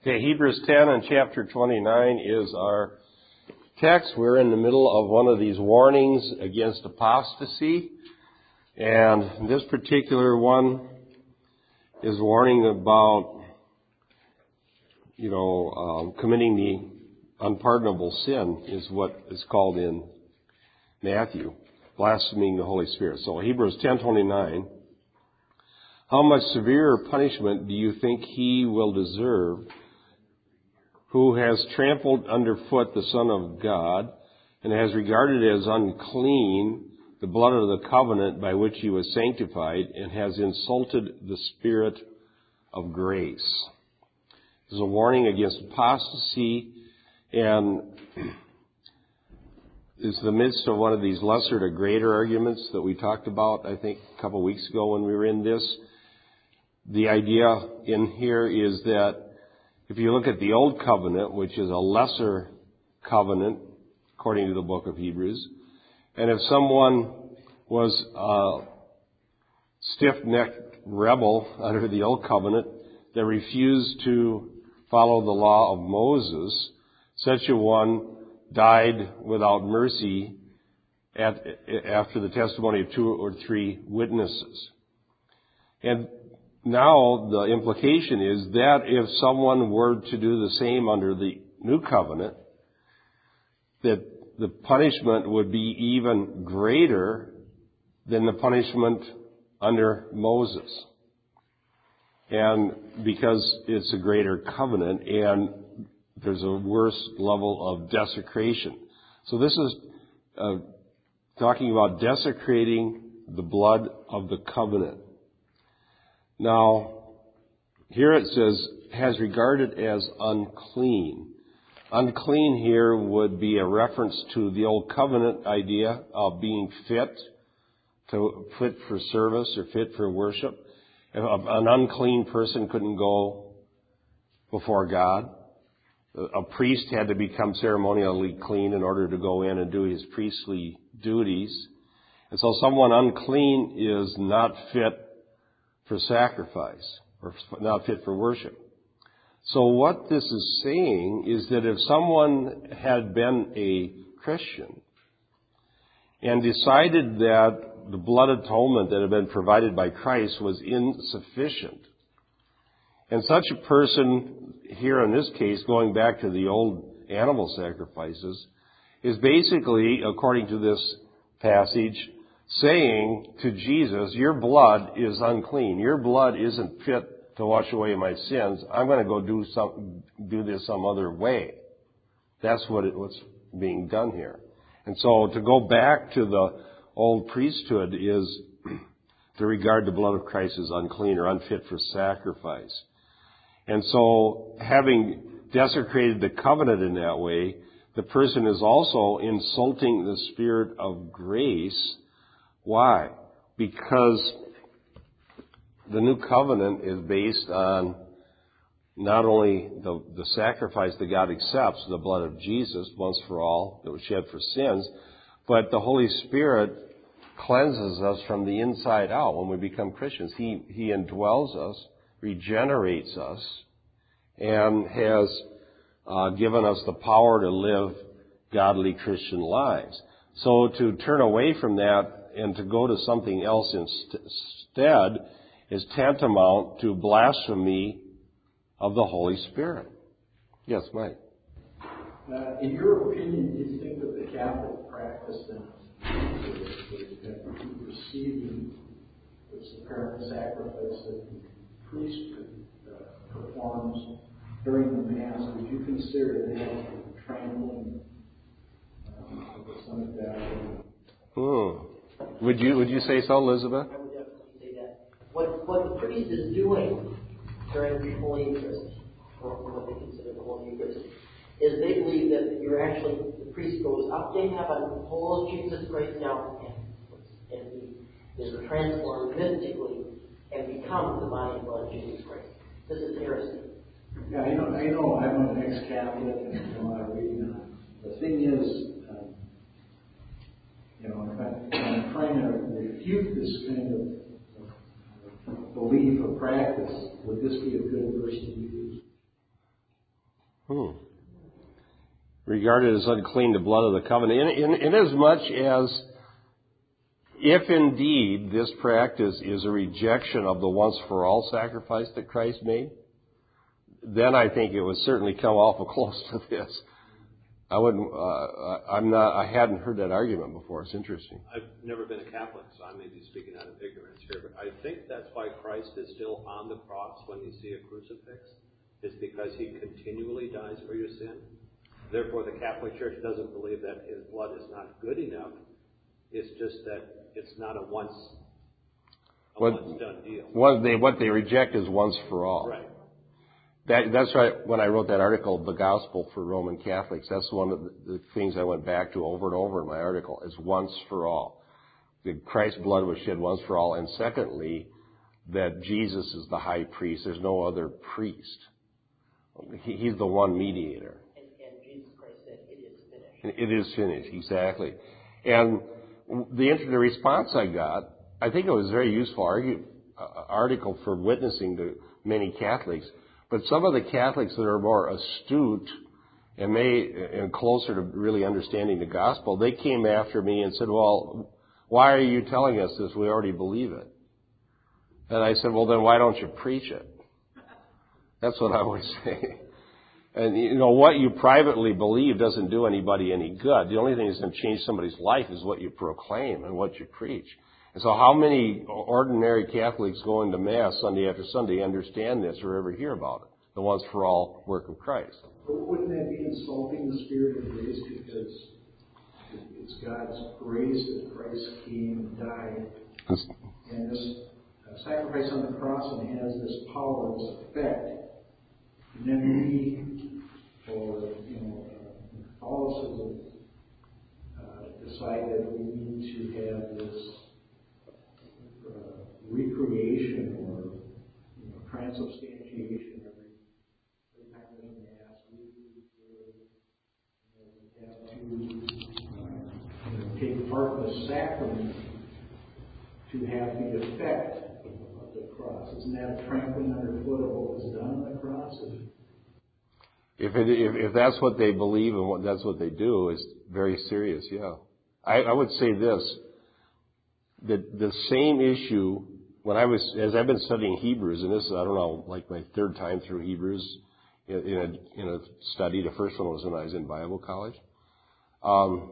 Okay, Hebrews 10 and chapter 29 is our text. We're in the middle of one of these warnings against apostasy. And this particular one is warning about, you know, um, committing the unpardonable sin is what is called in Matthew, blaspheming the Holy Spirit. So Hebrews 10:29 How much severer punishment do you think he will deserve who has trampled underfoot the Son of God and has regarded as unclean the blood of the covenant by which he was sanctified and has insulted the Spirit of grace. This is a warning against apostasy and is the midst of one of these lesser to greater arguments that we talked about, I think, a couple of weeks ago when we were in this. The idea in here is that if you look at the Old Covenant, which is a lesser covenant, according to the book of Hebrews, and if someone was a stiff-necked rebel under the Old Covenant that refused to follow the law of Moses, such a one died without mercy at, after the testimony of two or three witnesses. And now the implication is that if someone were to do the same under the new covenant, that the punishment would be even greater than the punishment under Moses. And because it's a greater covenant and there's a worse level of desecration. So this is uh, talking about desecrating the blood of the covenant. Now, here it says, has regarded as unclean. Unclean here would be a reference to the old covenant idea of being fit to fit for service or fit for worship. An unclean person couldn't go before God. A priest had to become ceremonially clean in order to go in and do his priestly duties. And so someone unclean is not fit for sacrifice or not fit for worship. So what this is saying is that if someone had been a Christian and decided that the blood atonement that had been provided by Christ was insufficient, and such a person, here in this case, going back to the old animal sacrifices, is basically, according to this passage, saying to Jesus, Your blood is unclean. Your blood isn't fit to wash away my sins. I'm going to go do some, do this some other way. That's what it, what's being done here. And so to go back to the old priesthood is to regard the blood of Christ as unclean or unfit for sacrifice. And so having desecrated the covenant in that way, the person is also insulting the spirit of grace why? Because the new covenant is based on not only the, the sacrifice that God accepts, the blood of Jesus once for all that was shed for sins, but the Holy Spirit cleanses us from the inside out when we become Christians. He, he indwells us, regenerates us, and has uh, given us the power to live godly Christian lives. So to turn away from that and to go to something else instead is tantamount to blasphemy of the Holy Spirit. Yes, Mike. Uh, in your opinion, do you think that the Catholic practice that receiving the apparent sacrifice that the priest uh, performs during the Mass, would you consider that trampling um, of the Son of God? Hmm. Would you would you say so, Elizabeth? I would definitely say that. What what the priest is doing during the Holy Eucharist, or what they consider the Holy Eucharist, is they believe that you're actually the priest goes up to heaven, pulls Jesus Christ down, and, and he is transformed mystically and becomes the body and blood of Jesus Christ. This is heresy. Yeah, I know. I know. I'm an ex-Catholic, and I'm a lot of reading on it. The thing is, you know, I'm trying to refute this kind of belief or practice, would this be a good verse to use? Hmm. Regarded as unclean the blood of the covenant. In, in, in as much as if indeed this practice is a rejection of the once for all sacrifice that Christ made, then I think it would certainly come awful close to this. I wouldn't. Uh, I'm not. I hadn't heard that argument before. It's interesting. I've never been a Catholic, so I may be speaking out of ignorance here, but I think that's why Christ is still on the cross when you see a crucifix, is because he continually dies for your sin. Therefore, the Catholic Church doesn't believe that his blood is not good enough. It's just that it's not a once, a What- once done deal. What they what they reject is once for all. Right. That, that's right. When I wrote that article, The Gospel for Roman Catholics, that's one of the, things I went back to over and over in my article, is once for all. That Christ's blood was shed once for all. And secondly, that Jesus is the high priest. There's no other priest. He, he's the one mediator. And, and Jesus Christ said, it is finished. It is finished, exactly. And the, the response I got, I think it was a very useful argue, uh, article for witnessing to many Catholics. But some of the Catholics that are more astute and may and closer to really understanding the gospel, they came after me and said, "Well, why are you telling us this? We already believe it." And I said, "Well, then why don't you preach it?" That's what I would say. And you know what you privately believe doesn't do anybody any good. The only thing that's going to change somebody's life is what you proclaim and what you preach. And so, how many ordinary Catholics going to mass Sunday after Sunday understand this or ever hear about it? The once for all work of Christ. But wouldn't that be insulting the spirit of grace because it's God's grace that Christ came and died It's- and this uh, sacrifice on the cross and has this power, this effect. And then we, or, you know, uh, Catholicism, uh, decide that we need to have this uh, recreation or, you know, transubstantiation every, every time there's a mass. We, we, we have to, uh, you know, take part in the sacrament to have the effect of the cross. Isn't that a trampling underfoot of what was done on the cross? If, it, if if that's what they believe and what that's what they do, is very serious. Yeah, I, I would say this: that the same issue when I was as I've been studying Hebrews, and this is I don't know like my third time through Hebrews in, in a in a study. The first one was when I was in Bible college. Um,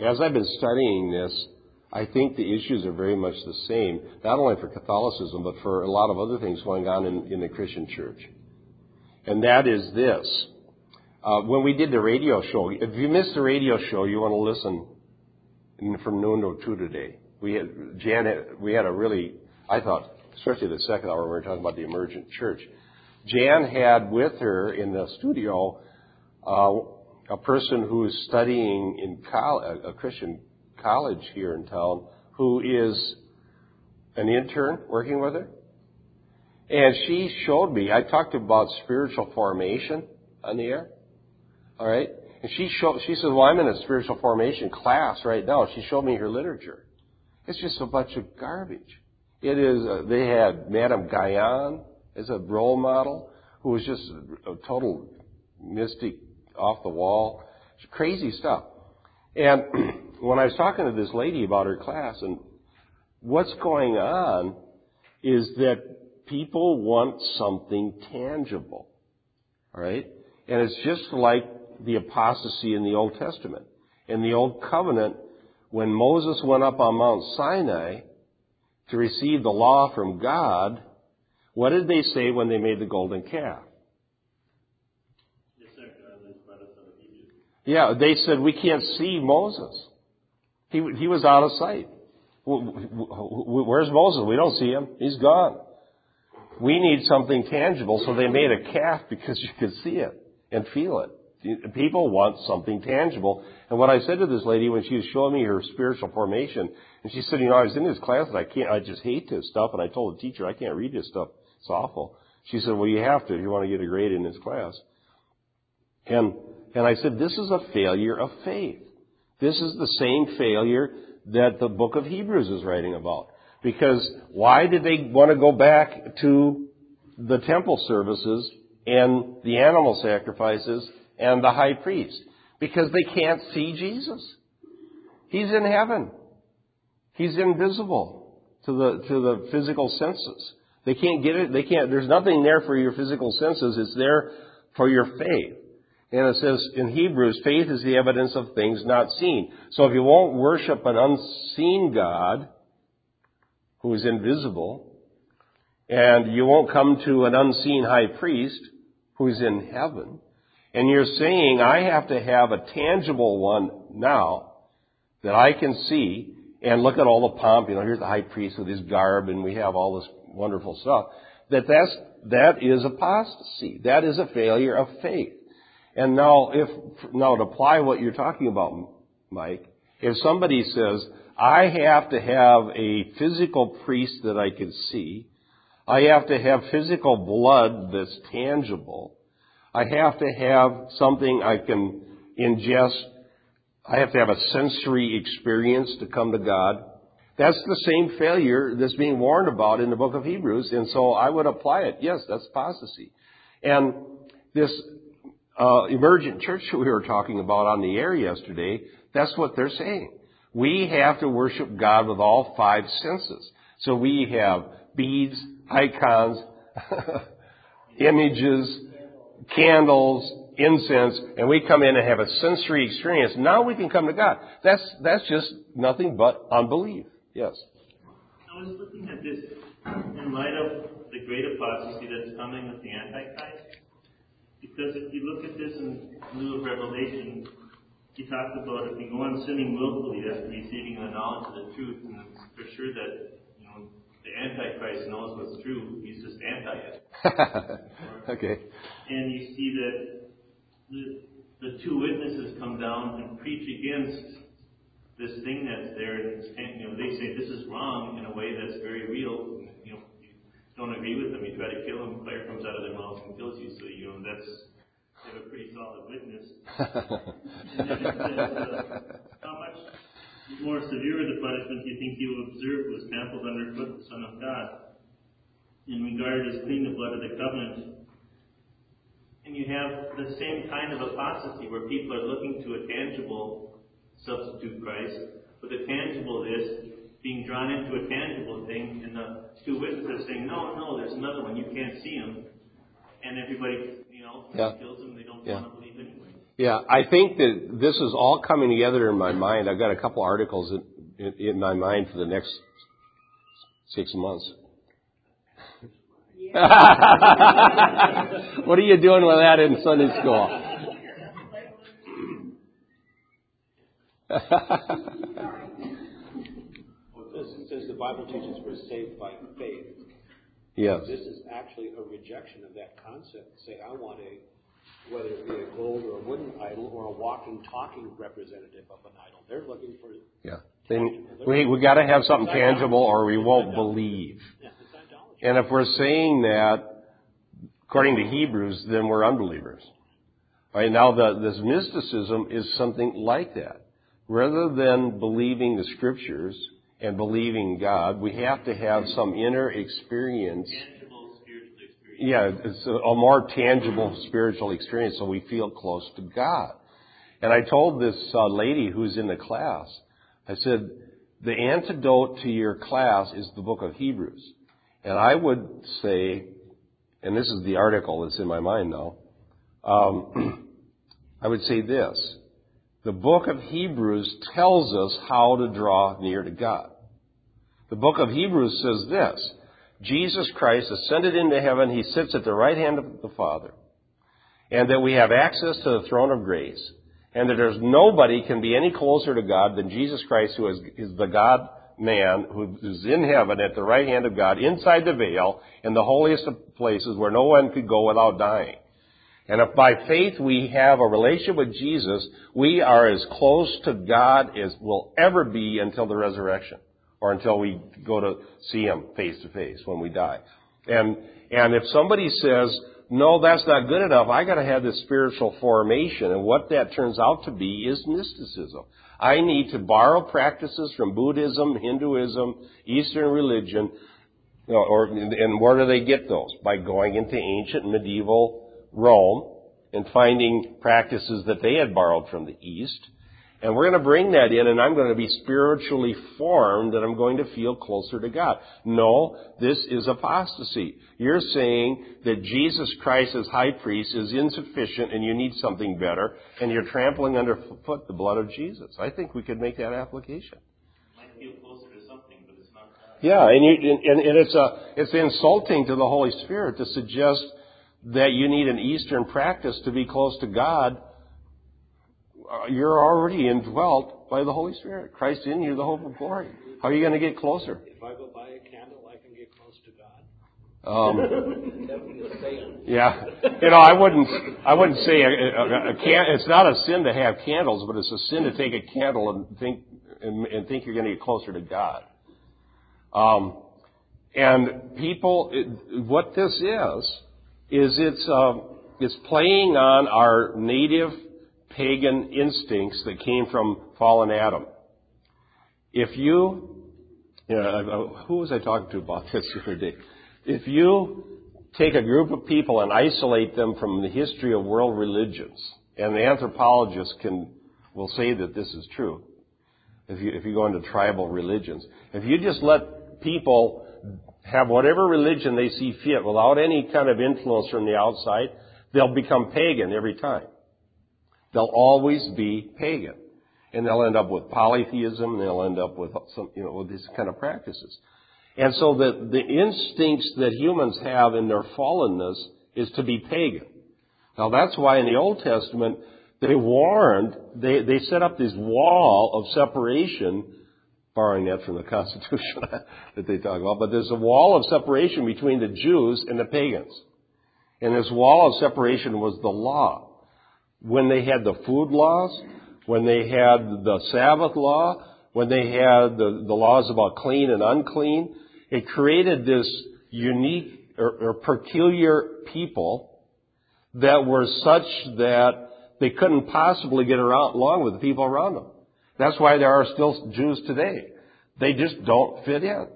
as I've been studying this, I think the issues are very much the same, not only for Catholicism, but for a lot of other things going on in, in the Christian church. And that is this. Uh, when we did the radio show, if you missed the radio show, you want to listen from noon to two today. We had, Jan, we had a really, I thought, especially the second hour, we were talking about the emergent church. Jan had with her in the studio uh, a person who is studying in college, a Christian college here in town, who is an intern working with her. And she showed me, I talked about spiritual formation on the air. All right? And she showed, she said, well, I'm in a spiritual formation class right now. She showed me her literature. It's just a bunch of garbage. It is, uh, they had Madame Guyon as a role model who was just a, a total mystic off the wall. Crazy stuff. And when I was talking to this lady about her class and what's going on is that people want something tangible. All right? And it's just like the apostasy in the Old Testament. In the Old Covenant, when Moses went up on Mount Sinai to receive the law from God, what did they say when they made the golden calf? Yeah, they said, we can't see Moses. He, he was out of sight. Where's Moses? We don't see him. He's gone. We need something tangible, so they made a calf because you could see it and feel it. People want something tangible. And what I said to this lady when she was showing me her spiritual formation, and she said, you know, I was in this class and I can't, I just hate this stuff, and I told the teacher, I can't read this stuff. It's awful. She said, well, you have to if you want to get a grade in this class. And, and I said, this is a failure of faith. This is the same failure that the book of Hebrews is writing about. Because why did they want to go back to the temple services and the animal sacrifices and the high priest because they can't see Jesus. He's in heaven. He's invisible to the, to the physical senses. They can't get it, they can't, there's nothing there for your physical senses, it's there for your faith. And it says in Hebrews, faith is the evidence of things not seen. So if you won't worship an unseen God, who is invisible, and you won't come to an unseen high priest, who's in heaven, and you're saying, I have to have a tangible one now that I can see, and look at all the pomp, you know, here's the high priest with his garb, and we have all this wonderful stuff, that that's, that is apostasy. That is a failure of faith. And now, if, now to apply what you're talking about, Mike, if somebody says, I have to have a physical priest that I can see, I have to have physical blood that's tangible, I have to have something I can ingest, I have to have a sensory experience to come to God, that's the same failure that's being warned about in the book of Hebrews, and so I would apply it. Yes, that's apostasy. And this uh, emergent church that we were talking about on the air yesterday, that's what they're saying. We have to worship God with all five senses. So we have beads, icons, images, candles, incense, and we come in and have a sensory experience. Now we can come to God. That's, that's just nothing but unbelief. Yes. I was looking at this in light of the great apostasy that's coming with the Antichrist. Because if you look at this in lieu of Revelation, he talks about if you go on sinning willfully after receiving the knowledge of the truth, and for sure that you know the Antichrist knows what's true. He's just anti it. okay. And you see that the, the two witnesses come down and preach against this thing that's there, and you know they say this is wrong in a way that's very real. And, you know, you don't agree with them, you try to kill them, fire comes out of their mouth and kills you. So you know that's they have a pretty solid witness. and then it says, uh, how much more severe the punishment do you think you observe was trampled underfoot the Son of God? In regard as clean the blood of the covenant. And you have the same kind of apostasy where people are looking to a tangible substitute Christ, but the tangible is being drawn into a tangible thing, and the two witnesses saying, "No, no, there's another one. You can't see him," and everybody, you yeah. kills him. They don't yeah. want to believe anyway. Yeah, I think that this is all coming together in my mind. I've got a couple articles in, in, in my mind for the next six months. what are you doing with that in Sunday school? Since the Bible teaches we're saved by faith, yes. this is actually a rejection of that concept. Say, I want a, whether it be a gold or a wooden idol or a walking, talking representative of an idol. They're looking for. Yeah. We we got to have something tangible, or we won't believe. And if we're saying that, according to Hebrews, then we're unbelievers. Right now, the, this mysticism is something like that rather than believing the scriptures and believing God, we have to have some inner experience. Tangible spiritual experience. Yeah, it's a, a more tangible spiritual experience so we feel close to God. And I told this uh, lady who's in the class, I said, the antidote to your class is the book of Hebrews. And I would say, and this is the article that's in my mind now, um, I would say this the book of Hebrews tells us how to draw near to God. The book of Hebrews says this Jesus Christ ascended into heaven, he sits at the right hand of the Father, and that we have access to the throne of grace, and that there's nobody can be any closer to God than Jesus Christ, who is, is the God man who is in heaven at the right hand of God, inside the veil, in the holiest of places where no one could go without dying. And if by faith we have a relationship with Jesus, we are as close to God as we'll ever be until the resurrection. Or until we go to see Him face to face when we die. And, and if somebody says, no, that's not good enough, I gotta have this spiritual formation, and what that turns out to be is mysticism. I need to borrow practices from Buddhism, Hinduism, Eastern religion, or, and where do they get those? By going into ancient medieval Rome and finding practices that they had borrowed from the East. And we're going to bring that in and I'm going to be spiritually formed and I'm going to feel closer to God. No, this is apostasy. You're saying that Jesus Christ as high priest is insufficient and you need something better and you're trampling underfoot the blood of Jesus. I think we could make that application. Might feel closer to something, but it's not. Yeah, and, you, and, and it's a, it's insulting to the Holy Spirit to suggest that you need an Eastern practice to be close to God uh, you're already indwelt by the Holy Spirit. Christ in you, the hope of glory. How are you going to get closer? If I go buy a candle, I can get close to God. Um, yeah, you know, I wouldn't, I wouldn't say a, a, a can, It's not a sin to have candles, but it's a sin to take a candle and think and, and think you're going to get closer to God. Um, and people, it, what this is, is it's um, it's playing on our native pagan instincts that came from fallen Adam. If you, you know, who was I talking to about this the other day? If you take a group of people and isolate them from the history of world religions, and the anthropologists can will say that this is true. If you if you go into tribal religions, if you just let people have whatever religion they see fit without any kind of influence from the outside, they'll become pagan every time. They'll always be pagan. And they'll end up with polytheism, they'll end up with some, you know, with these kind of practices. And so the, the instincts that humans have in their fallenness is to be pagan. Now that's why in the Old Testament, they warned, they, they set up this wall of separation, borrowing that from the Constitution that they talk about, but there's a wall of separation between the Jews and the pagans. And this wall of separation was the law when they had the food laws, when they had the Sabbath law, when they had the, the laws about clean and unclean, it created this unique or, or peculiar people that were such that they couldn't possibly get around, along with the people around them. That's why there are still Jews today. They just don't fit in.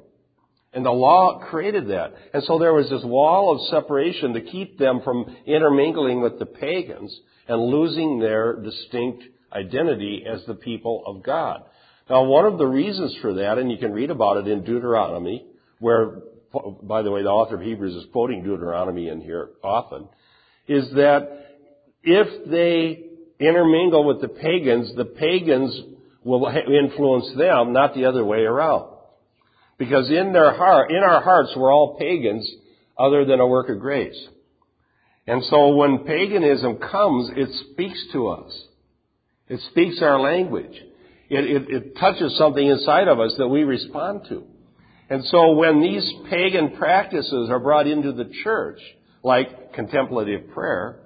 And the law created that. And so there was this wall of separation to keep them from intermingling with the pagans and losing their distinct identity as the people of God. Now, one of the reasons for that, and you can read about it in Deuteronomy, where, by the way, the author of Hebrews is quoting Deuteronomy in here often, is that if they intermingle with the pagans, the pagans will influence them, not the other way around. Because in their heart, in our hearts, we're all pagans other than a work of grace. And so when paganism comes, it speaks to us. It speaks our language. It, it, it touches something inside of us that we respond to. And so when these pagan practices are brought into the church, like contemplative prayer,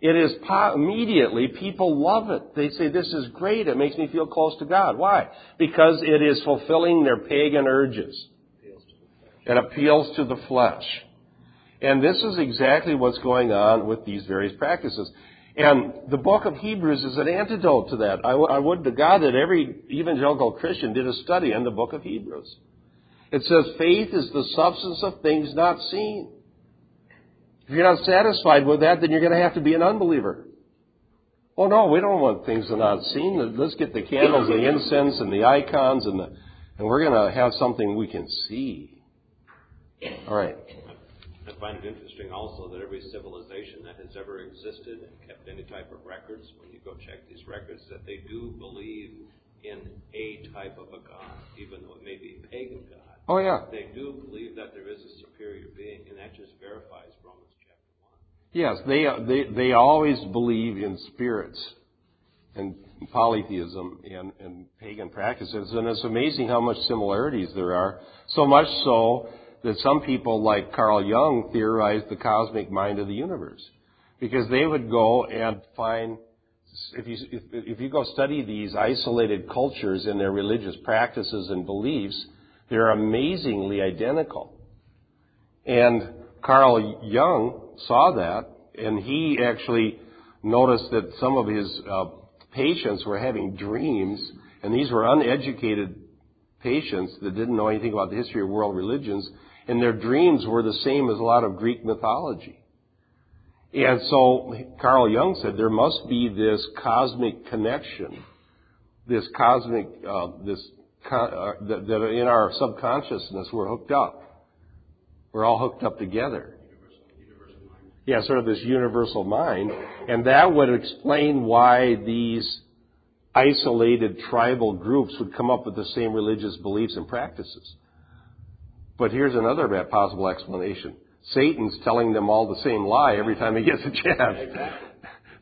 it is po- immediately people love it. They say, this is great. It makes me feel close to God. Why? Because it is fulfilling their pagan urges. It appeals to the flesh. And this is exactly what's going on with these various practices. And the book of Hebrews is an antidote to that. I, w- I would to God that every evangelical Christian did a study on the book of Hebrews. It says faith is the substance of things not seen. If you're not satisfied with that, then you're going to have to be an unbeliever. Oh no, we don't want things that are not seen. Let's get the candles, the incense, and the icons, and the, and we're going to have something we can see. All right. I find it interesting also that every civilization that has ever existed and kept any type of records, when you go check these records, that they do believe in a type of a God, even though it may be a pagan God. Oh yeah. They do believe that there is a superior being, and that just verifies Romans. Yes, they they they always believe in spirits and polytheism and, and pagan practices, and it's amazing how much similarities there are. So much so that some people like Carl Jung theorized the cosmic mind of the universe. Because they would go and find, if you, if, if you go study these isolated cultures and their religious practices and beliefs, they're amazingly identical. And Carl Jung saw that, and he actually noticed that some of his uh, patients were having dreams, and these were uneducated patients that didn't know anything about the history of world religions, and their dreams were the same as a lot of Greek mythology. And so Carl Jung said there must be this cosmic connection, this cosmic, uh, this uh, that, that in our subconsciousness we're hooked up. We're all hooked up together. Yeah, sort of this universal mind. And that would explain why these isolated tribal groups would come up with the same religious beliefs and practices. But here's another possible explanation. Satan's telling them all the same lie every time he gets a chance.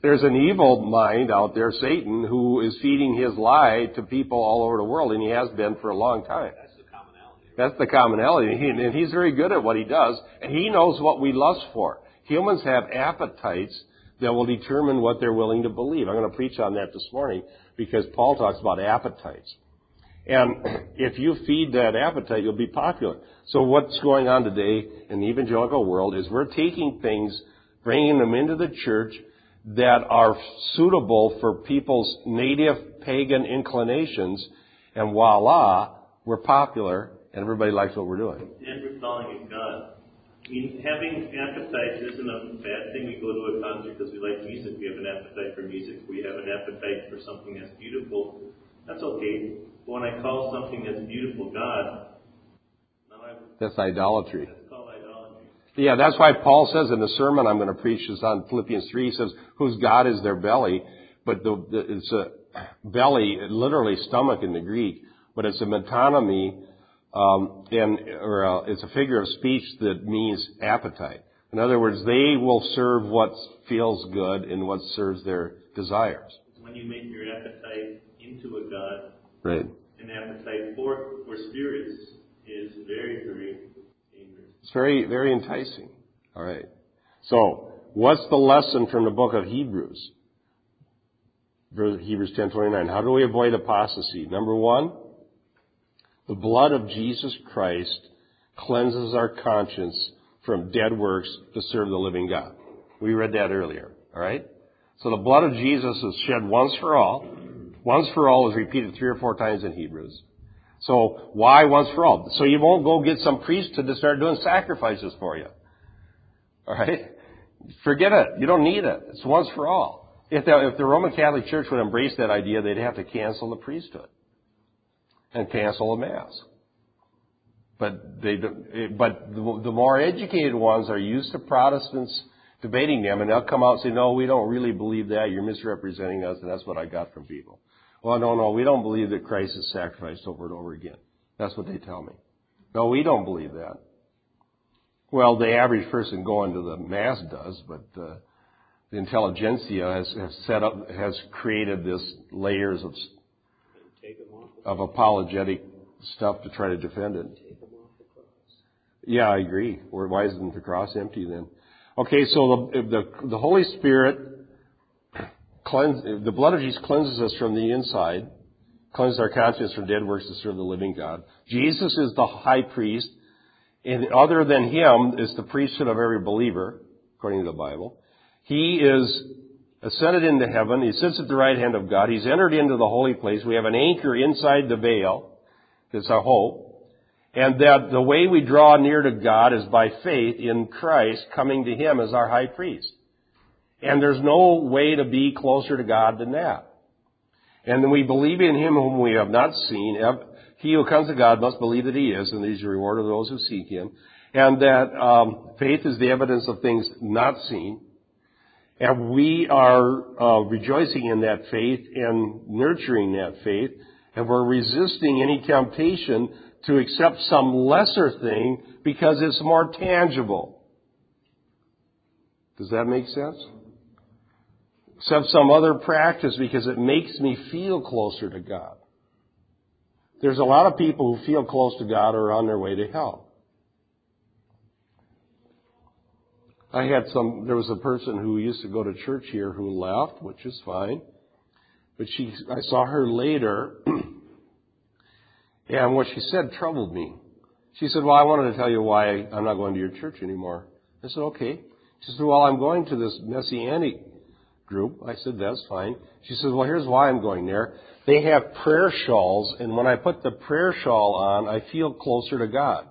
There's an evil mind out there, Satan, who is feeding his lie to people all over the world, and he has been for a long time. That's the commonality. The. And he's very good at what he does, and he knows what we lust for. Humans have appetites that will determine what they're willing to believe. I'm going to preach on that this morning because Paul talks about appetites. And if you feed that appetite, you'll be popular. So what's going on today in the evangelical world is we're taking things, bringing them into the church that are suitable for people's native pagan inclinations, and voila, we're popular, and everybody likes what we're doing. And we're calling it God. I mean, having appetites isn't a bad thing. We go to a concert because we like music. We have an appetite for music. We have an appetite for something that's beautiful. That's okay. But when I call something that's beautiful God, That's idolatry. that's idolatry. Yeah, that's why Paul says in the sermon I'm going to preach is on Philippians 3, he says, whose God is their belly, but the, the, it's a belly, literally stomach in the Greek, but it's a metonymy, or uh, it's a figure of speech that means appetite. In other words, they will serve what feels good and what serves their desires. When you make your appetite into a God, Right. an appetite for, for spirits is very, very dangerous. It's very, very enticing. All right. So, what's the lesson from the book of Hebrews? Hebrews 10:29. How do we avoid apostasy? Number one, the blood of Jesus Christ cleanses our conscience from dead works to serve the living God. We read that earlier. All right. So the blood of Jesus is shed once for all. Once for all is repeated three or four times in Hebrews. So why once for all? So you won't go get some priest to start doing sacrifices for you. Alright? Forget it. You don't need it. It's once for all. If the, if the Roman Catholic Church would embrace that idea, they'd have to cancel the priesthood. And cancel the Mass. But they, but the more educated ones are used to Protestants debating them, and they'll come out and say, no, we don't really believe that. You're misrepresenting us, and that's what I got from people. Well, no, no, we don't believe that Christ is sacrificed over and over again. That's what they tell me. No, we don't believe that. Well, the average person going to the mass does, but uh, the intelligentsia has, has set up, has created this layers of of apologetic stuff to try to defend it. Yeah, I agree. Or why isn't the cross empty then? Okay, so the the, the Holy Spirit cleanse, the blood of Jesus cleanses us from the inside, cleanses our conscience from dead works to serve the living God. Jesus is the high priest, and other than him is the priesthood of every believer, according to the Bible. He is ascended into heaven. He sits at the right hand of God. He's entered into the holy place. We have an anchor inside the veil. It's our hope. And that the way we draw near to God is by faith in Christ coming to Him as our high priest. And there's no way to be closer to God than that. And then we believe in Him whom we have not seen. He who comes to God must believe that He is, and He's the reward of those who seek Him. And that um, faith is the evidence of things not seen. And we are uh, rejoicing in that faith and nurturing that faith, and we're resisting any temptation to accept some lesser thing because it's more tangible. Does that make sense? Accept some other practice because it makes me feel closer to God. There's a lot of people who feel close to God are on their way to hell. I had some, there was a person who used to go to church here who left, which is fine. But she, I saw her later, and what she said troubled me. She said, well, I wanted to tell you why I'm not going to your church anymore. I said, okay. She said, well, I'm going to this Messianic group. I said, that's fine. She said, well, here's why I'm going there. They have prayer shawls, and when I put the prayer shawl on, I feel closer to God.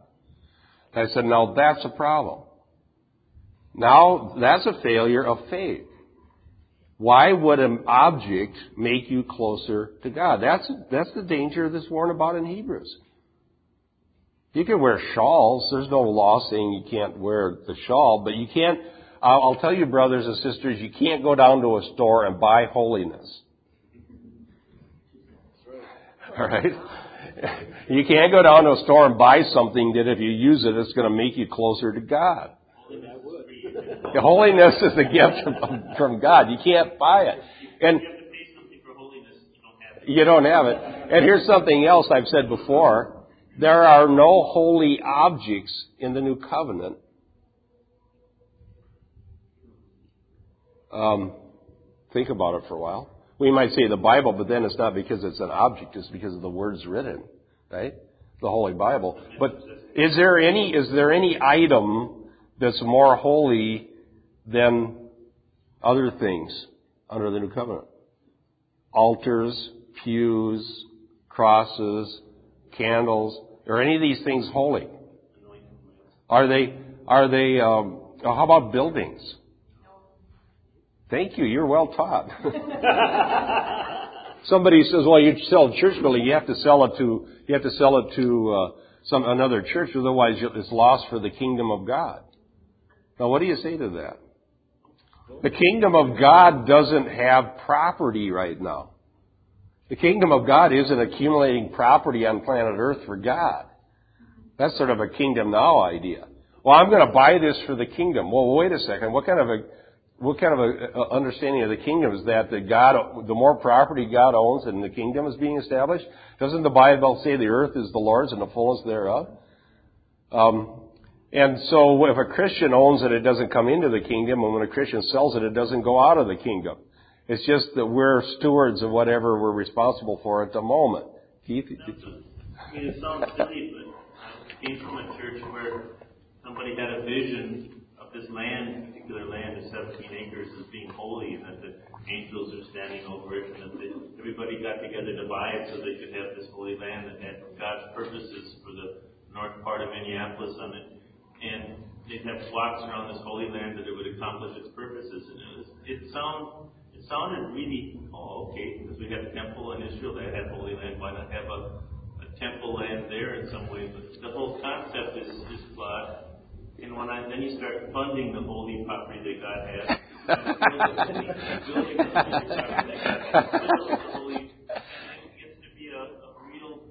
I said, now that's a problem. Now, that's a failure of faith. Why would an object make you closer to God? That's, that's the danger that's warned about in Hebrews. You can wear shawls. There's no law saying you can't wear the shawl, but you can't, I'll, tell you brothers and sisters, you can't go down to a store and buy holiness. Alright? You can't go down to a store and buy something that if you use it, it's going to make you closer to God. Holiness is a gift from, from God. You can't buy it. And you don't have it. And here's something else I've said before. There are no holy objects in the new covenant. Um, think about it for a while. We might say the Bible, but then it's not because it's an object, it's because of the words written, right? The Holy Bible. But is there any, is there any item that's more holy than other things under the new covenant? Altars, pews, crosses, candles. Are any of these things holy? Are they, are they, um, how about buildings? Thank you, you're well taught. Somebody says, well, you sell a church building, you have to sell it to, you have to sell it to, uh, some, another church, otherwise it's lost for the kingdom of God. Now what do you say to that? The kingdom of God doesn't have property right now. The kingdom of God isn't accumulating property on planet Earth for God. That's sort of a kingdom now idea. Well, I'm going to buy this for the kingdom. Well, wait a second. What kind of a what kind of a, a understanding of the kingdom is that? That God, the more property God owns, and the kingdom is being established. Doesn't the Bible say the earth is the Lord's and the fullness thereof? Um, and so, if a Christian owns it, it doesn't come into the kingdom, and when a Christian sells it, it doesn't go out of the kingdom. It's just that we're stewards of whatever we're responsible for at the moment. Keith? I mean, it sounds silly, but I came from a church where somebody had a vision of this land, particular land of 17 acres as being holy, and that the angels are standing over it, and that they, everybody got together to buy it so they could have this holy land that had God's purposes for the north part of Minneapolis on it. And they'd have flocks around this holy land that it would accomplish its purposes. And it was, it sound, it sounded really, oh, okay, because we have a temple in Israel that had holy land. Why not have a, a temple land there in some way? But the whole concept is, is flawed. And when I, then you start funding the holy property that God has, building building the holy property that God has, the holy, and it gets to be a, a real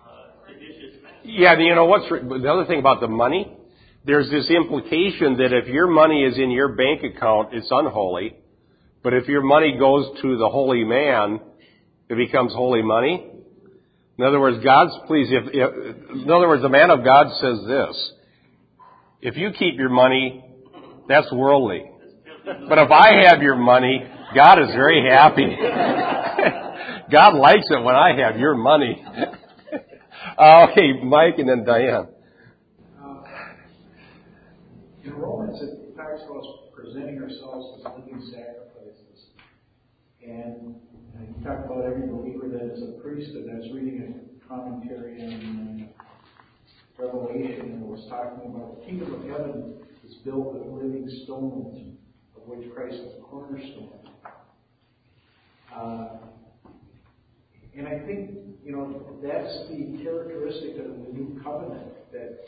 uh, seditious mess. Yeah, you know what's the other thing about the money? There's this implication that if your money is in your bank account, it's unholy. But if your money goes to the holy man, it becomes holy money. In other words, God's please. If, if, in other words, the man of God says this: If you keep your money, that's worldly. But if I have your money, God is very happy. God likes it when I have your money. Okay, Mike and then Diane. Uh, In Romans, it talks about presenting ourselves as living sacrifices. And uh, you talk about every believer that is a priest, and was reading a commentary on uh, Revelation, and it was talking about the kingdom of heaven is built with living stones, of which Christ is the cornerstone. Uh, and I think, you know, that's the characteristic of the new covenant, that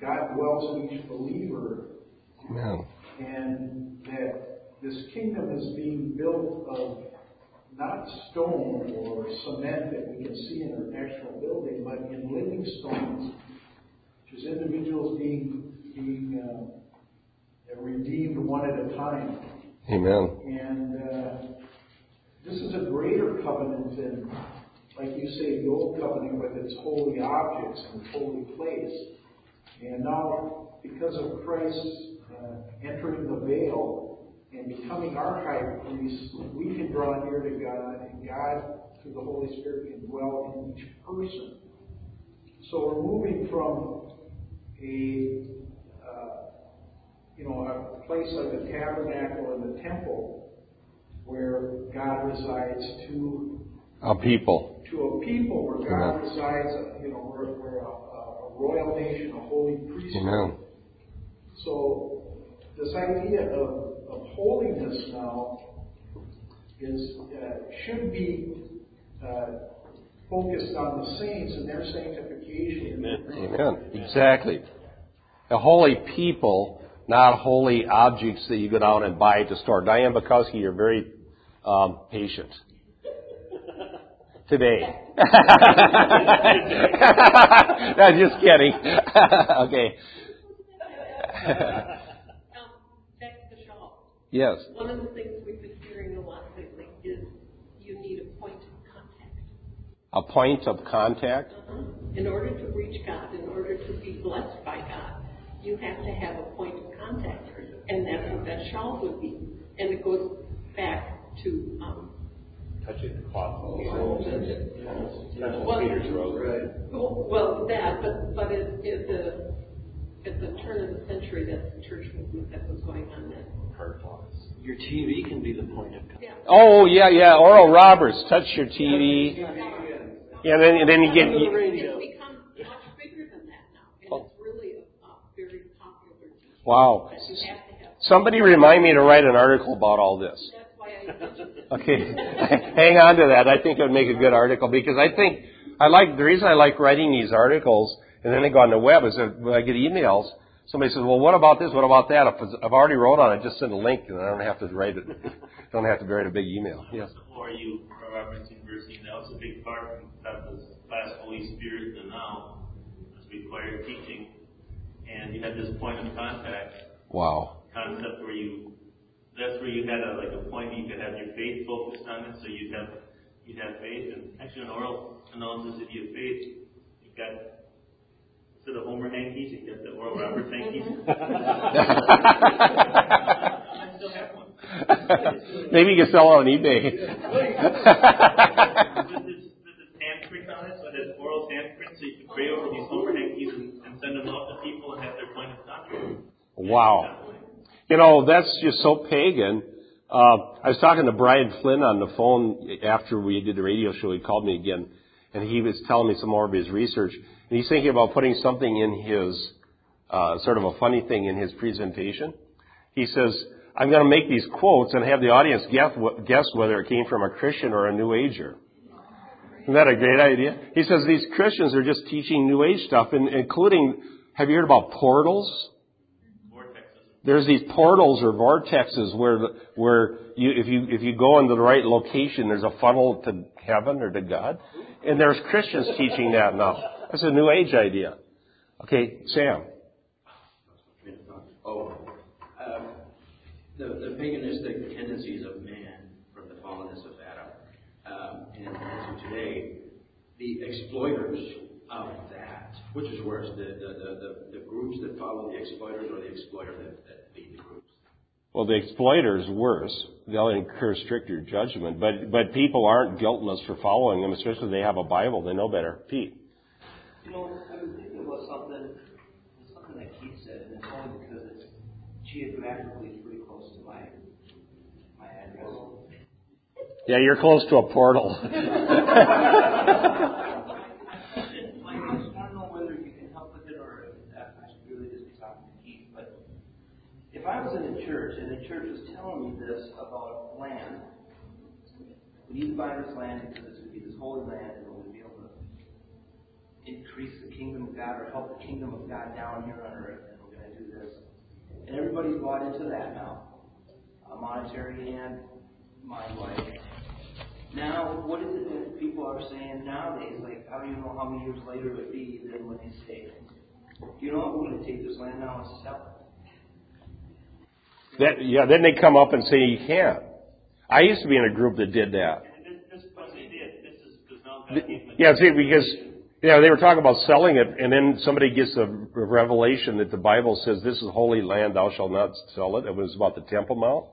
God dwells in each believer, Amen. and that this kingdom is being built of not stone or cement that we can see in an actual building, but in living stones, which is individuals being being uh, redeemed one at a time. Amen. And uh, this is a greater covenant than, like you say, the old covenant with its holy objects and holy place. And now, because of Christ uh, entering the veil and becoming our high priest, we can draw near to God, and God, through the Holy Spirit, can dwell in each person. So we're moving from a uh, you know, a place like the tabernacle and the temple where God resides to A people. to a people where God Amen. resides, you know, we're, we're a, a royal nation, a holy priesthood. Amen. So this idea of, of holiness now is uh, should be uh, focused on the saints and their sanctification. Amen. Exactly. A holy people, not holy objects that you go down and buy at the store. Diane Bukowski, you're very um, patient. Today. no, just kidding. okay. Um, back to the shawl. Yes. One of the things we've been hearing a lot lately is you need a point of contact. A point of contact. Uh-huh. In order to reach God, in order to be blessed by God, you have to have a point of contact. And that's what that shawl would be. And it goes back to, um, Touching the cloth. well, Peter's rose. well, that, but, but at, at the, at the turn of the century, that's the church movement that was going on then. Your TV can be the point of contact. Yeah. Oh yeah, yeah. Oral Roberts, touch your TV. Yeah, then and then you get. It's become much bigger than that now, and Oh. it's really a, a very popular wow. That you have to have. Somebody remind me to write an article about all this. Okay, hang on to that. I think it would make a good article because I think I like the reason I like writing these articles, and then they go on the web is that when I get emails, somebody says, "Well, what about this? What about that?" If I've already wrote on it, just send a link, and I don't have to write it. don't have to write a big email. Yes. Before you referencing University, that was a big part of this class Holy Spirit and now was required teaching. And you had this point of contact Wow. concept where you, that's where you had a, like a point you could have your faith focused on it, so you'd have, you'd have faith. And actually, an oral analysis of your faith, you got, instead of Homer hankies, you got the Oral Roberts hankies. Mm-hmm. I still have one. Maybe you can sell it on eBay. With this, with handprint on it, so it has oral handprint, so you can pray over these Homer hankies and, and send them out to people and have their point of contact. wow. You know, that's just so pagan. Uh, I was talking to Brian Flynn on the phone after we did the radio show. He called me again, and he was telling me some more of his research. And he's thinking about putting something in his, uh, sort of a funny thing in his presentation. He says, I'm going to make these quotes and have the audience guess, guess whether it came from a Christian or a New Ager. Isn't that a great idea? He says these Christians are just teaching New Age stuff, in, including, have you heard about portals? There's these portals or vortexes where, where you, if you, if you go into the right location, there's a funnel to heaven or to God. And there's Christians teaching that now. That's a New Age idea. Okay, Sam. Oh, um, the, the paganistic tendencies of man from the fallenness of Adam, um, and to today, the exploiters of that, which is worse, the, the, the, the, the groups that follow the exploiters or the exploiter that, that lead the groups. Well, the exploiter's worse. They'll incur stricter judgment. But, but people aren't guiltless for following them, especially if they have a Bible. They know better. Pete. You know, I was thinking about something, something that Keith said, and it's only because it's geographically pretty close to my, my address. Yeah, you're close to a portal. My question, I don't know whether you can help with it or if that I should really just be talking to Keith, but if I was in a church and the church was telling me this about land, need buy this land because going to be this holy land and we'll be able to increase the kingdom of God or help the kingdom of God down here on earth and we're going to do this. And everybody's bought into that now, uh, monetary and mind-wise. Now, what is it that people are saying nowadays? Like, how do you know how many years later it would be than when they say, you know what, we're going to take this land now and sell it? That, yeah, then they come up and say you can't. I used to be in a group that did that. And this, this, what they did, this is, because now God gave them. Yeah, see, because yeah, they were talking about selling it, and then somebody gets a revelation that the Bible says this is holy land; thou shalt not sell it. It was about the Temple Mount.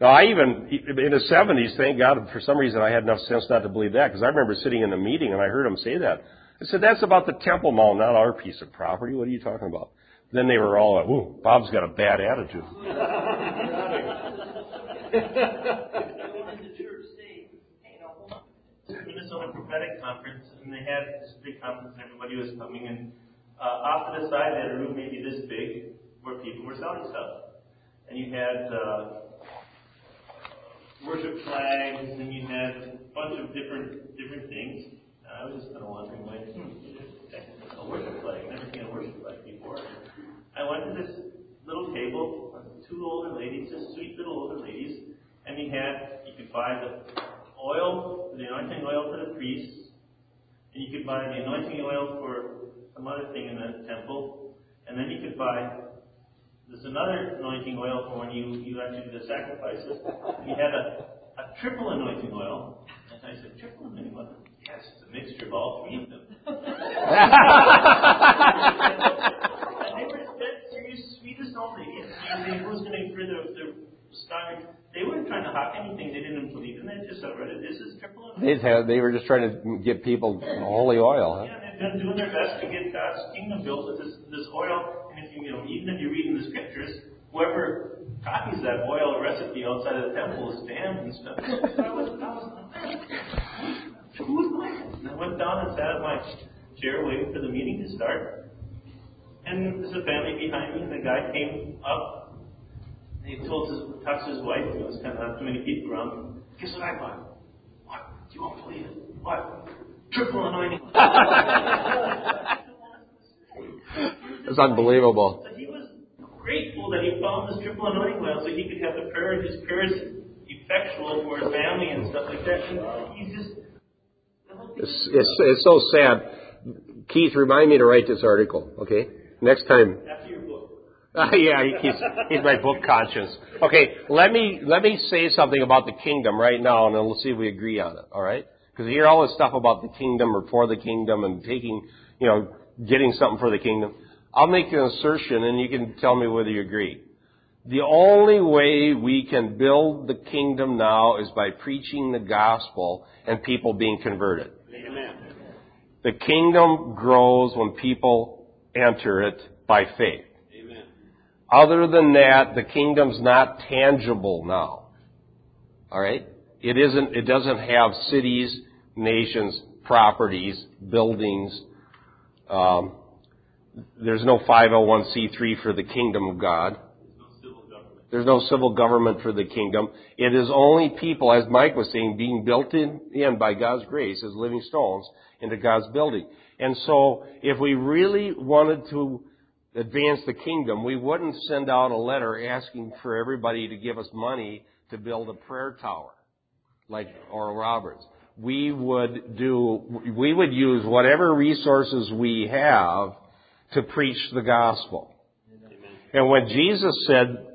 Now, I even in the seventies, thank God, for some reason, I had enough sense not to believe that because I remember sitting in a meeting and I heard them say that. I said, "That's about the Temple Mount, not our piece of property. What are you talking about?" Then they were all, "Ooh, Bob's got a bad attitude." When did the church say, hey, no, hold on. Minnesota Prophetic Conference, and they had this big conference, and everybody was coming, and uh, off to the side, they had a room maybe this big where people were selling stuff. and you had uh, worship flags, and you had a bunch of different different things. And I was just kind of wondering, like, hmm, a worship flag. Never seen a worship flag before. I went to this little table, two older ladies, just sweet little older ladies, and you had you could buy the oil, the anointing oil for the priests, and you could buy the anointing oil for some other thing in the temple, and then you could buy there's another anointing oil for when you, you actually do the sacrifices. You had a, a triple anointing oil. And I said, triple anointing oil? Yes, it's a mixture of all three of them. and they were that serious, sweetest. They was going to for their. They weren't trying to hawk anything they didn't believe in. They just said, this is triple. They'd they were just trying to get people holy oil, huh? Yeah, they've been doing their best to get God's kingdom built with this, this oil. And if you, you know, even if you're reading the scriptures, whoever copies that oil recipe outside of the temple is damned and stuff. So I was, I was, who's mine? And I went down and sat at my chair waiting for the meeting to start. And there's a family behind me, and the guy came up. And he told his, talks to his wife, there was kind of not too many people around. Guess what I bought? What? You won't believe it. What? Triple anointing. It's unbelievable. So he was grateful that he found this triple anointing oil so he could have the prayer, his prayers effectual for his family and stuff like that. And he's just. It's, it's, it's so sad. Keith, remind me to write this article, okay? Next time. After your book. yeah, he's, he's my book conscious. Okay, let me, let me say something about the kingdom right now and then we'll see if we agree on it, alright? Because you hear all this stuff about the kingdom or for the kingdom and taking, you know, getting something for the kingdom. I'll make an assertion and you can tell me whether you agree. The only way we can build the kingdom now is by preaching the gospel and people being converted. Amen. The kingdom grows when people enter it by faith. Other than that, the kingdom's not tangible now. Alright? It isn't, it doesn't have cities, nations, properties, buildings. Um, there's no 501c3 for the kingdom of God. There's no civil government for the kingdom. It is only people, as Mike was saying, being built in, in by God's grace as living stones into God's building. And so, if we really wanted to advance the kingdom, we wouldn't send out a letter asking for everybody to give us money to build a prayer tower, like Oral Roberts. We would do, we would use whatever resources we have to preach the gospel. And when Jesus said,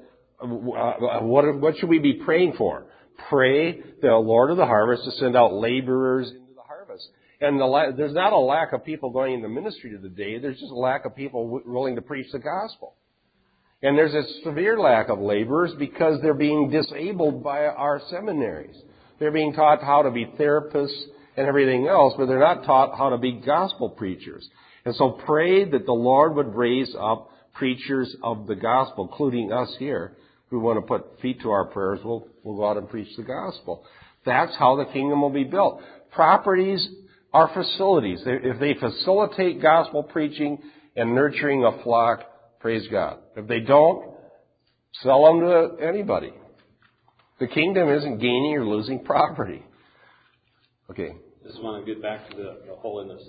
uh, what, what should we be praying for? Pray the Lord of the harvest to send out laborers into the harvest. And the, la- there's not a lack of people going into ministry today. There's just a lack of people w- willing to preach the gospel. And there's a severe lack of laborers because they're being disabled by our seminaries. They're being taught how to be therapists and everything else, but they're not taught how to be gospel preachers. And so pray that the Lord would raise up preachers of the gospel, including us here. If we want to put feet to our prayers, we'll, we'll go out and preach the gospel. That's how the kingdom will be built. Properties are facilities, if they facilitate gospel preaching and nurturing a flock, praise God. If they don't, sell them to anybody. The kingdom isn't gaining or losing property. Okay. Just want to get back to the, the holiness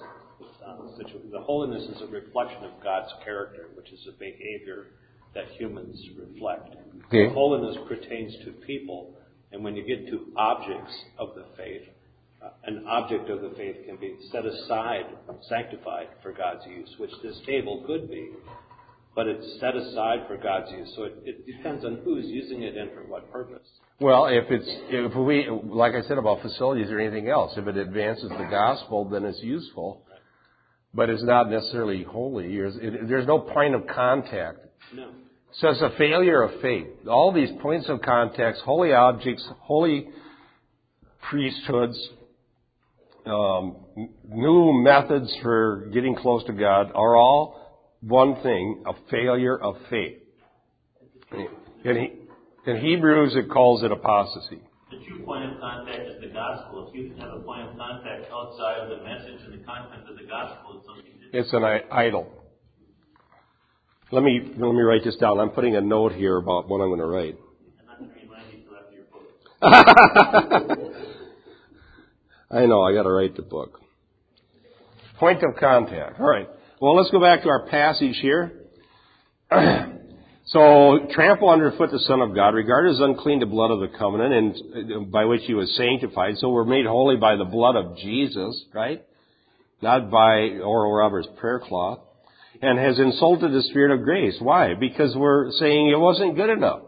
um, situation. The holiness is a reflection of God's character, which is a behavior that humans reflect. Okay. Holiness pertains to people, and when you get to objects of the faith, an object of the faith can be set aside, sanctified for God's use, which this table could be, but it's set aside for God's use. So it, it depends on who's using it and for what purpose. Well, if it's, if we, like I said about facilities or anything else, if it advances the gospel, then it's useful. But it's not necessarily holy. There's, it, there's no point of contact. No. So it's a failure of faith. All these points of contact, holy objects, holy priesthoods, um, new methods for getting close to God are all one thing, a failure of faith. In, He- in Hebrews, it calls it apostasy. The true point of contact is the gospel. If you can have a point of contact outside of the message and the content of the gospel, it's something. It's an i- idol. Let me, let me write this down. I'm putting a note here about what I'm going to write. I'm not going to remind you till after your book. I know, I gotta write the book. Point of contact. Alright. Well, let's go back to our passage here. so, trample underfoot the Son of God, regard as unclean the blood of the covenant, and uh, by which he was sanctified. So we're made holy by the blood of Jesus, right? Not by Oral Roberts' prayer cloth. And has insulted the Spirit of grace. Why? Because we're saying it wasn't good enough.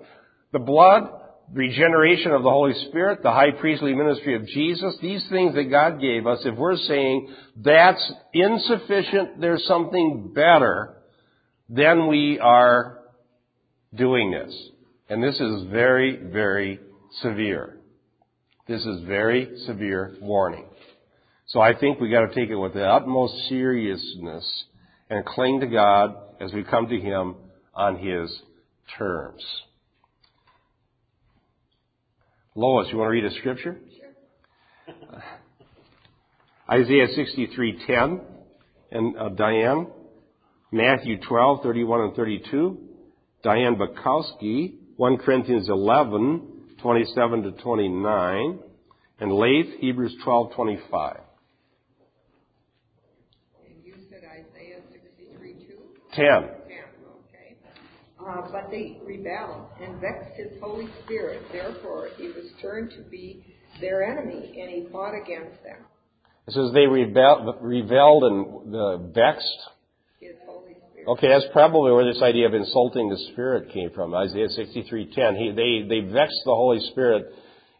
The blood regeneration of the Holy Spirit, the high priestly ministry of Jesus, these things that God gave us, if we're saying that's insufficient, there's something better, then we are doing this. And this is very, very severe. This is very severe warning. So I think we gotta take it with the utmost seriousness and cling to God as we come to Him on His terms. Lois, you want to read a scripture? Sure. Isaiah 63:10 and uh, Diane, Matthew 12:31 and 32, Diane Bukowski, 1 Corinthians 11:27 to 29, and Leif, Hebrews 12:25. And you said Isaiah 63:2? 10. Uh, but they rebelled and vexed his Holy Spirit. Therefore, he was turned to be their enemy, and he fought against them. It says they rebelled, rebelled and uh, vexed. His Holy Spirit. Okay, that's probably where this idea of insulting the Spirit came from. Isaiah 63:10. He, they they vexed the Holy Spirit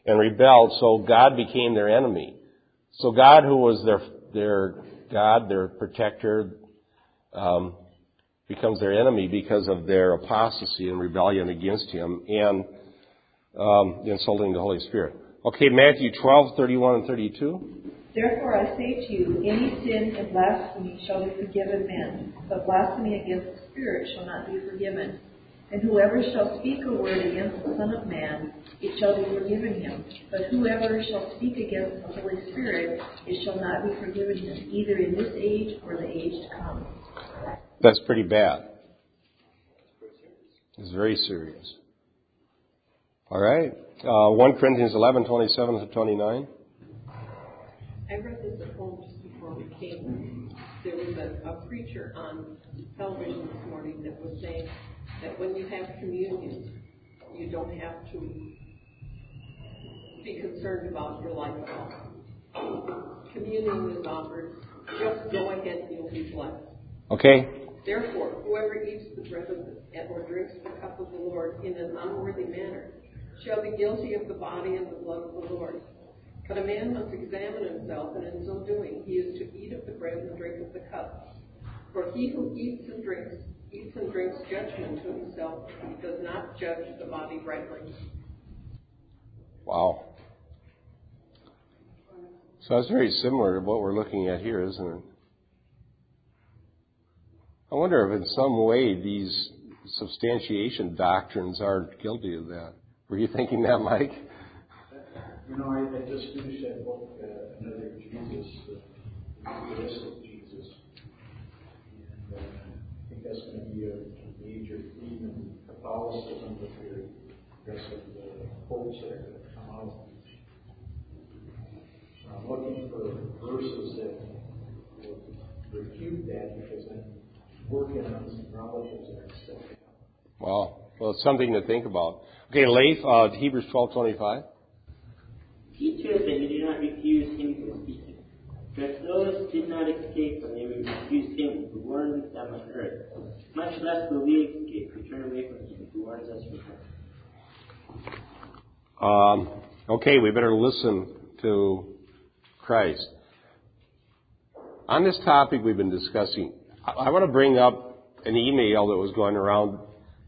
and rebelled, so God became their enemy. So God, who was their their God, their protector, um, becomes their enemy because of their apostasy and rebellion against him and um, insulting the Holy Spirit. Okay, Matthew 12, 31 and 32. Therefore I say to you, any sin and blasphemy shall be forgiven men, but blasphemy against the Spirit shall not be forgiven. And whoever shall speak a word against the Son of Man, it shall be forgiven him. But whoever shall speak against the Holy Spirit, it shall not be forgiven him, either in this age or the age to come. That's pretty bad. It's very serious. All right. Uh, 1 Corinthians 11, 27 to 29. I read this at home just before we came. There was a, a preacher on television this morning that was saying that when you have communion, you don't have to be concerned about your life at all. Communion is offered. Just go ahead, and you'll be blessed. Okay. Therefore, whoever eats the bread of the, or drinks the cup of the Lord in an unworthy manner shall be guilty of the body and the blood of the Lord. But a man must examine himself, and in so doing he is to eat of the bread and drink of the cup. For he who eats and drinks, eats and drinks judgment to himself, he does not judge the body rightly. Wow. So that's very similar to what we're looking at here, isn't it? I wonder if in some way these substantiation doctrines are guilty of that. Were you thinking that, Mike? You know, I, I just finished that book, uh, Another Jesus, uh, the list of Jesus. And uh, I think that's going to be a major theme in Catholicism with the rest of the popes that are going to come out. So I'm looking for verses that will refute that because I'm working on some relatives that are still. Wow. Well, it's something to think about. Okay, Leif, uh, Hebrews 12:25. See to it that you do not refuse him from speaking. For if those did not escape when they refused him who warned them on earth, much less will we escape who turn away from him who warns us from heaven. Um, okay, we better listen to Christ. On this topic we've been discussing, I, want to bring up an email that was going around,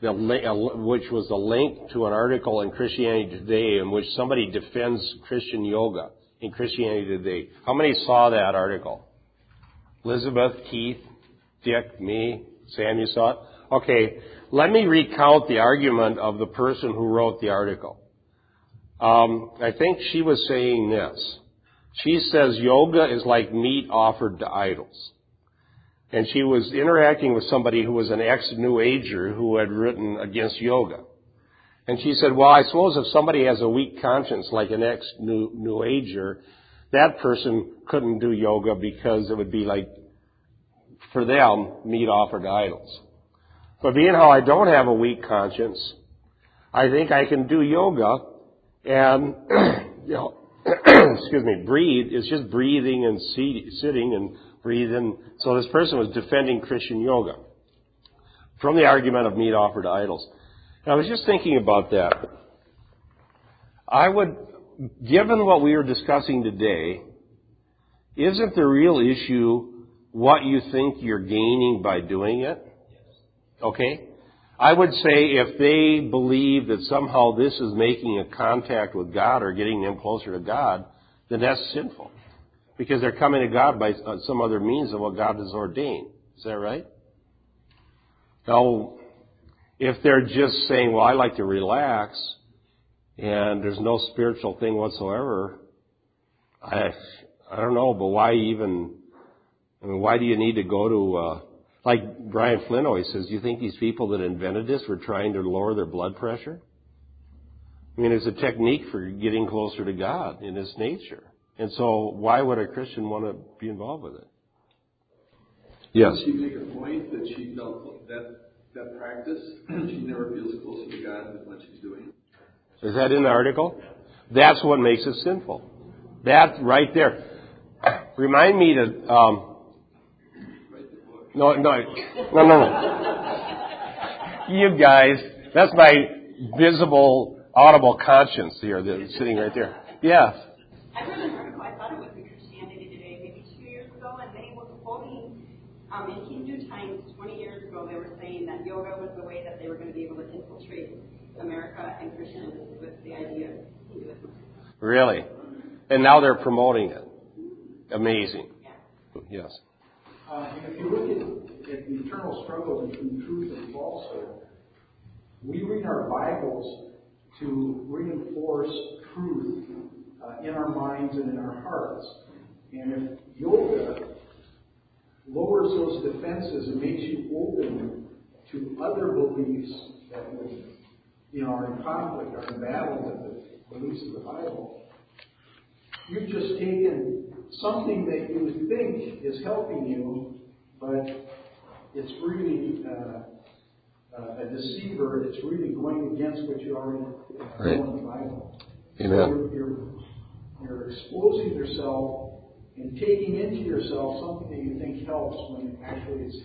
which was a link to an article in Christianity Today in which somebody defends Christian yoga in Christianity Today. How many saw that article? Elizabeth, Keith, Dick, me, Sam, you saw it? Okay, let me recount the argument of the person who wrote the article. Um, I think she was saying this. She says yoga is like meat offered to idols. And she was interacting with somebody who was an ex-New Ager who had written against yoga. And she said, well, I suppose if somebody has a weak conscience like an ex-New New Ager, that person couldn't do yoga because it would be like, for them, meat offered to idols. But being how I don't have a weak conscience, I think I can do yoga and, you know, excuse me, breathe. It's just breathing and sitting and breathing. So this person was defending Christian yoga from the argument of meat offered to idols. And I was just thinking about that. I would, given what we are discussing today, isn't the real issue what you think you're gaining by doing it? Okay? I would say if they believe that somehow this is making a contact with God or getting them closer to God, then that's sinful. Because they're coming to God by some other means of what God has ordained. Is that right? Now, if they're just saying, well, I like to relax, and there's no spiritual thing whatsoever, I, I don't know, but why even, I mean, why do you need to go to, uh, like Brian Flynn always says, do you think these people that invented this were trying to lower their blood pressure? I mean, it's a technique for getting closer to God in His nature. And so why would a Christian want to be involved with it? Yes. Did she make a point that she felt that that practice, she never feels closer to God than what she's doing? Is that in the article? That's what makes it sinful. That right there. Remind me to um, no, no, no, no, no. You guys, that's my visible, audible conscience here that's sitting right there. Yes. I read an article, I thought it was in Christianity Today, maybe two years ago, and they were quoting um, in Hindu times 20 years ago, they were saying that yoga was the way that they were going to be able to infiltrate America and Christians with the idea of Hinduism. Really? And now they're promoting it. Amazing. Yes. Uh, if you look at, at the eternal struggle between truth and falsehood, we read our Bibles to reinforce truth uh, in our minds and in our hearts. And if yoga lowers those defenses and makes you open to other beliefs that you know, are in conflict, are in battle with the beliefs of the Bible, you've just taken something that you think is helping you, but it's really uh, uh, a deceiver. It's really going against what you already right. know in the Bible. Amen. So you're, you're, you're exposing yourself and taking into yourself something that you think helps when actually it's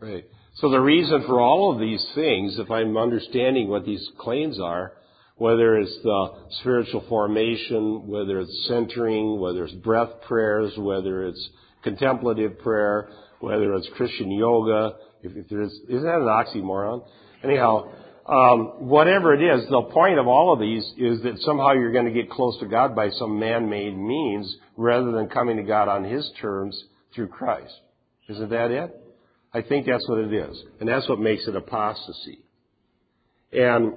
Right. So the reason for all of these things, if I'm understanding what these claims are, whether it's the spiritual formation, whether it's centering, whether it's breath prayers, whether it's contemplative prayer, whether it's Christian yoga, if, if there's, isn't that an oxymoron? Anyhow, um, whatever it is, the point of all of these is that somehow you're going to get close to God by some man-made means rather than coming to God on His terms through Christ. Isn't that it? I think that's what it is. And that's what makes it apostasy. And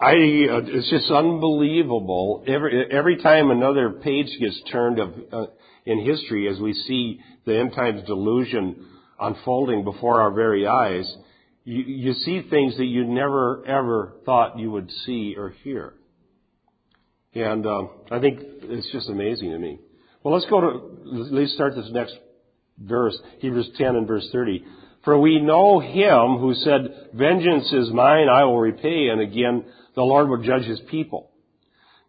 I, uh, it's just unbelievable. Every, every time another page gets turned of, uh, in history as we see the end times delusion unfolding before our very eyes, you, you see things that you never ever thought you would see or hear. And um, I think it's just amazing to me. Well, let's go to, let's start this next verse, Hebrews 10 and verse 30. For we know him who said, Vengeance is mine, I will repay, and again, the Lord will judge his people.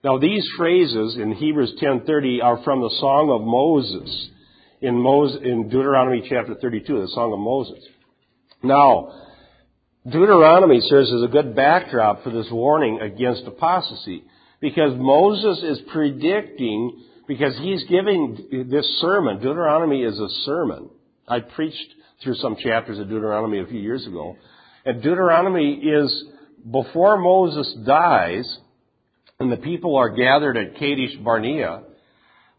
Now these phrases in Hebrews 10:30 are from the Song of Moses in, Moses, in Deuteronomy chapter 32, the Song of Moses. Now, Deuteronomy serves as a good backdrop for this warning against apostasy because Moses is predicting, because he's giving this sermon. Deuteronomy is a sermon. I preached through some chapters of Deuteronomy a few years ago. And Deuteronomy is before Moses dies and the people are gathered at Kadesh Barnea,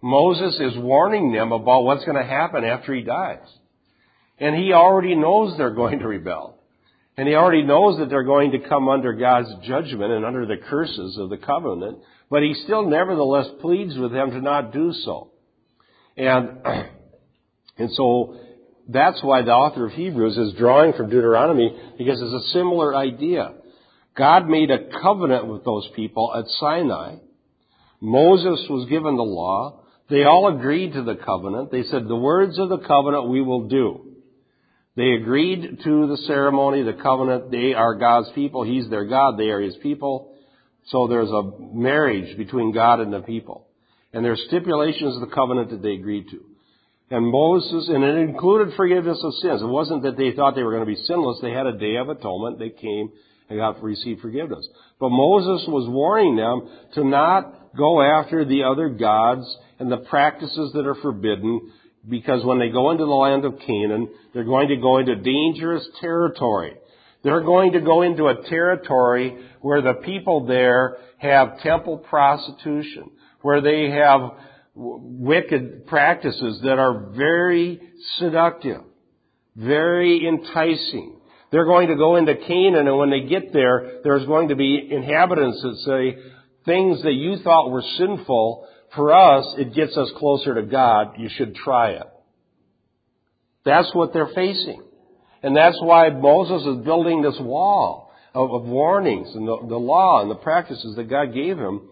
Moses is warning them about what's going to happen after he dies. And he already knows they're going to rebel. And he already knows that they're going to come under God's judgment and under the curses of the covenant, but he still nevertheless pleads with them to not do so. And, and so that's why the author of Hebrews is drawing from Deuteronomy because it's a similar idea. God made a covenant with those people at Sinai. Moses was given the law. They all agreed to the covenant. They said, the words of the covenant we will do. They agreed to the ceremony, the covenant. They are God's people. He's their God. They are His people. So there's a marriage between God and the people. And there's stipulations of the covenant that they agreed to. And Moses, and it included forgiveness of sins. It wasn't that they thought they were going to be sinless. They had a day of atonement. They came and got received forgiveness. But Moses was warning them to not go after the other gods and the practices that are forbidden because when they go into the land of Canaan, they're going to go into dangerous territory. They're going to go into a territory where the people there have temple prostitution, where they have wicked practices that are very seductive, very enticing. They're going to go into Canaan and when they get there, there's going to be inhabitants that say, things that you thought were sinful, for us, it gets us closer to God. You should try it. That's what they're facing. And that's why Moses is building this wall of, of warnings and the, the law and the practices that God gave him.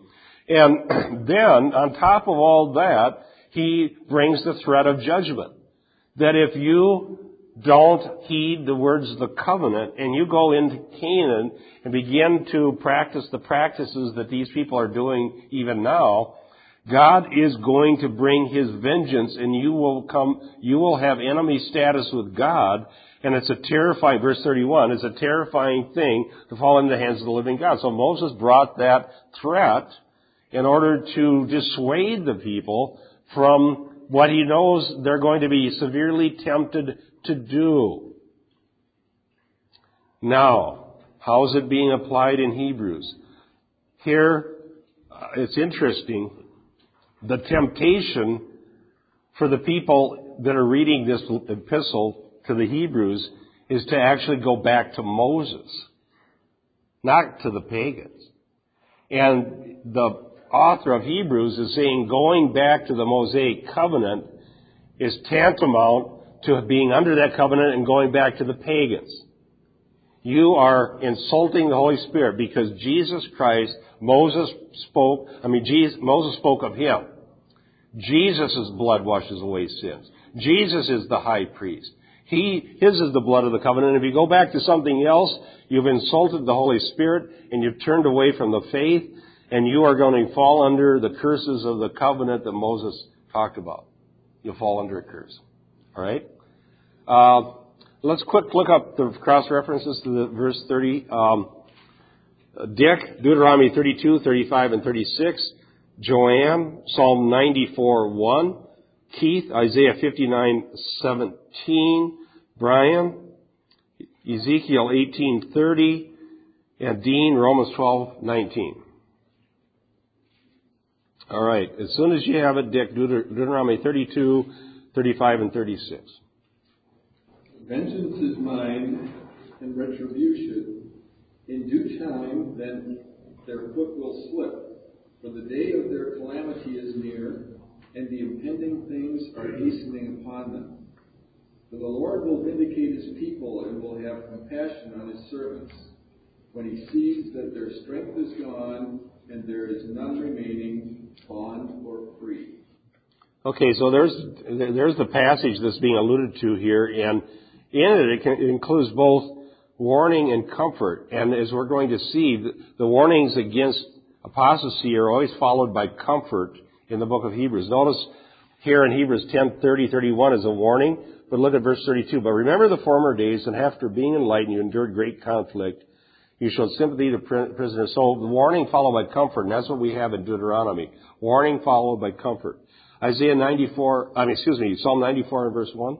And then, on top of all that, he brings the threat of judgment. That if you don't heed the words of the covenant and you go into Canaan and begin to practice the practices that these people are doing even now, God is going to bring His vengeance and you will come, you will have enemy status with God and it's a terrifying, verse 31, it's a terrifying thing to fall into the hands of the living God. So Moses brought that threat in order to dissuade the people from what he knows they're going to be severely tempted to do. Now, how is it being applied in Hebrews? Here, uh, it's interesting. The temptation for the people that are reading this epistle to the Hebrews is to actually go back to Moses, not to the pagans. And the author of Hebrews is saying going back to the Mosaic covenant is tantamount to being under that covenant and going back to the pagans. You are insulting the Holy Spirit because Jesus Christ, Moses spoke, I mean, Jesus, Moses spoke of Him. Jesus' blood washes away sins. Jesus is the high priest. He, His is the blood of the covenant. If you go back to something else, you've insulted the Holy Spirit and you've turned away from the faith and you are going to fall under the curses of the covenant that Moses talked about. You'll fall under a curse. Alright? Uh, let's quick look up the cross references to the verse 30. Um, Dick, Deuteronomy 32, 35, and 36. Joanne, Psalm 94, 1. Keith, Isaiah 59, 17. Brian, Ezekiel 18, 30. And Dean, Romans 12, 19. All right. As soon as you have it, Dick, Deuteronomy 32, 35, and 36. Vengeance is mine and retribution. In due time, then their foot will slip, for the day of their calamity is near, and the impending things are hastening upon them. For the Lord will vindicate his people and will have compassion on his servants when he sees that their strength is gone and there is none remaining, bond or free. Okay, so there's there's the passage that's being alluded to here, and in it, it, includes both warning and comfort. And as we're going to see, the, the warnings against apostasy are always followed by comfort in the book of Hebrews. Notice here in Hebrews 10, 30, 31 is a warning, but look at verse 32. But remember the former days, and after being enlightened, you endured great conflict. You showed sympathy to prisoners. So the warning followed by comfort, and that's what we have in Deuteronomy. Warning followed by comfort. Isaiah 94, I mean, excuse me, Psalm 94 and verse 1.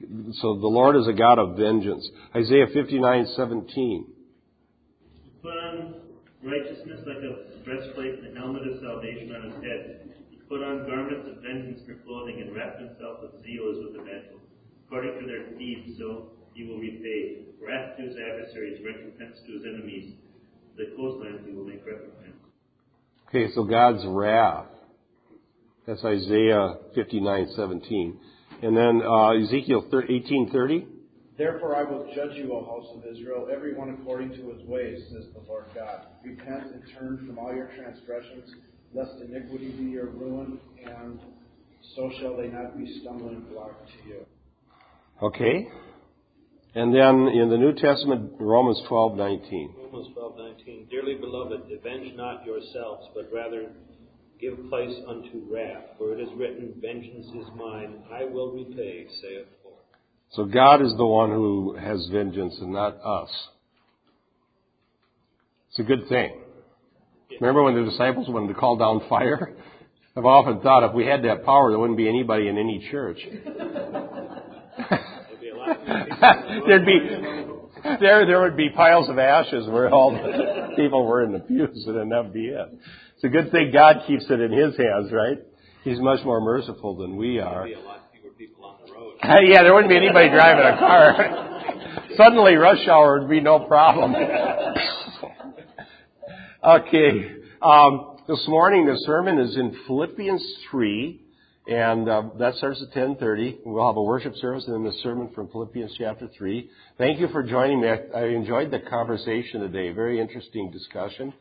So the Lord is a God of vengeance. Isaiah 59:17. Put on righteousness like a breastplate and a helmet of salvation on his head. He put on garments of vengeance for clothing and wrapped himself with zeal as with a mantle. According to their deeds, so he will repay. Wrath to his adversaries, recompense to his enemies. The coastlands he will make recompense. Okay, so God's wrath. That's Isaiah 59:17. And then uh, Ezekiel 18:30. Therefore I will judge you, O house of Israel, every one according to his ways, says the Lord God. Repent and turn from all your transgressions, lest iniquity be your ruin, and so shall they not be stumbling block to you. Okay. And then in the New Testament, Romans 12:19. Romans 12:19. Dearly beloved, avenge not yourselves, but rather give place unto wrath, for it is written, Vengeance is mine; I will repay, saith the Lord. So God is the one who has vengeance and not us. It's a good thing. Remember when the disciples wanted to call down fire? I've often thought if we had that power, there wouldn't be anybody in any church. There'd be there there would be piles of ashes where all the people were in the pews, and then that'd be it. It's a good thing God keeps it in His hands, right? He's much more merciful than we are. There'd be a lot fewer people on the road. yeah, there wouldn't be anybody driving a car. Suddenly, rush hour would be no problem. okay. Um, this morning, the sermon is in Philippians 3, and uh, that starts at 10.30. We'll have a worship service and then the sermon from Philippians chapter 3. Thank you for joining me. I, I enjoyed the conversation today. Very interesting discussion.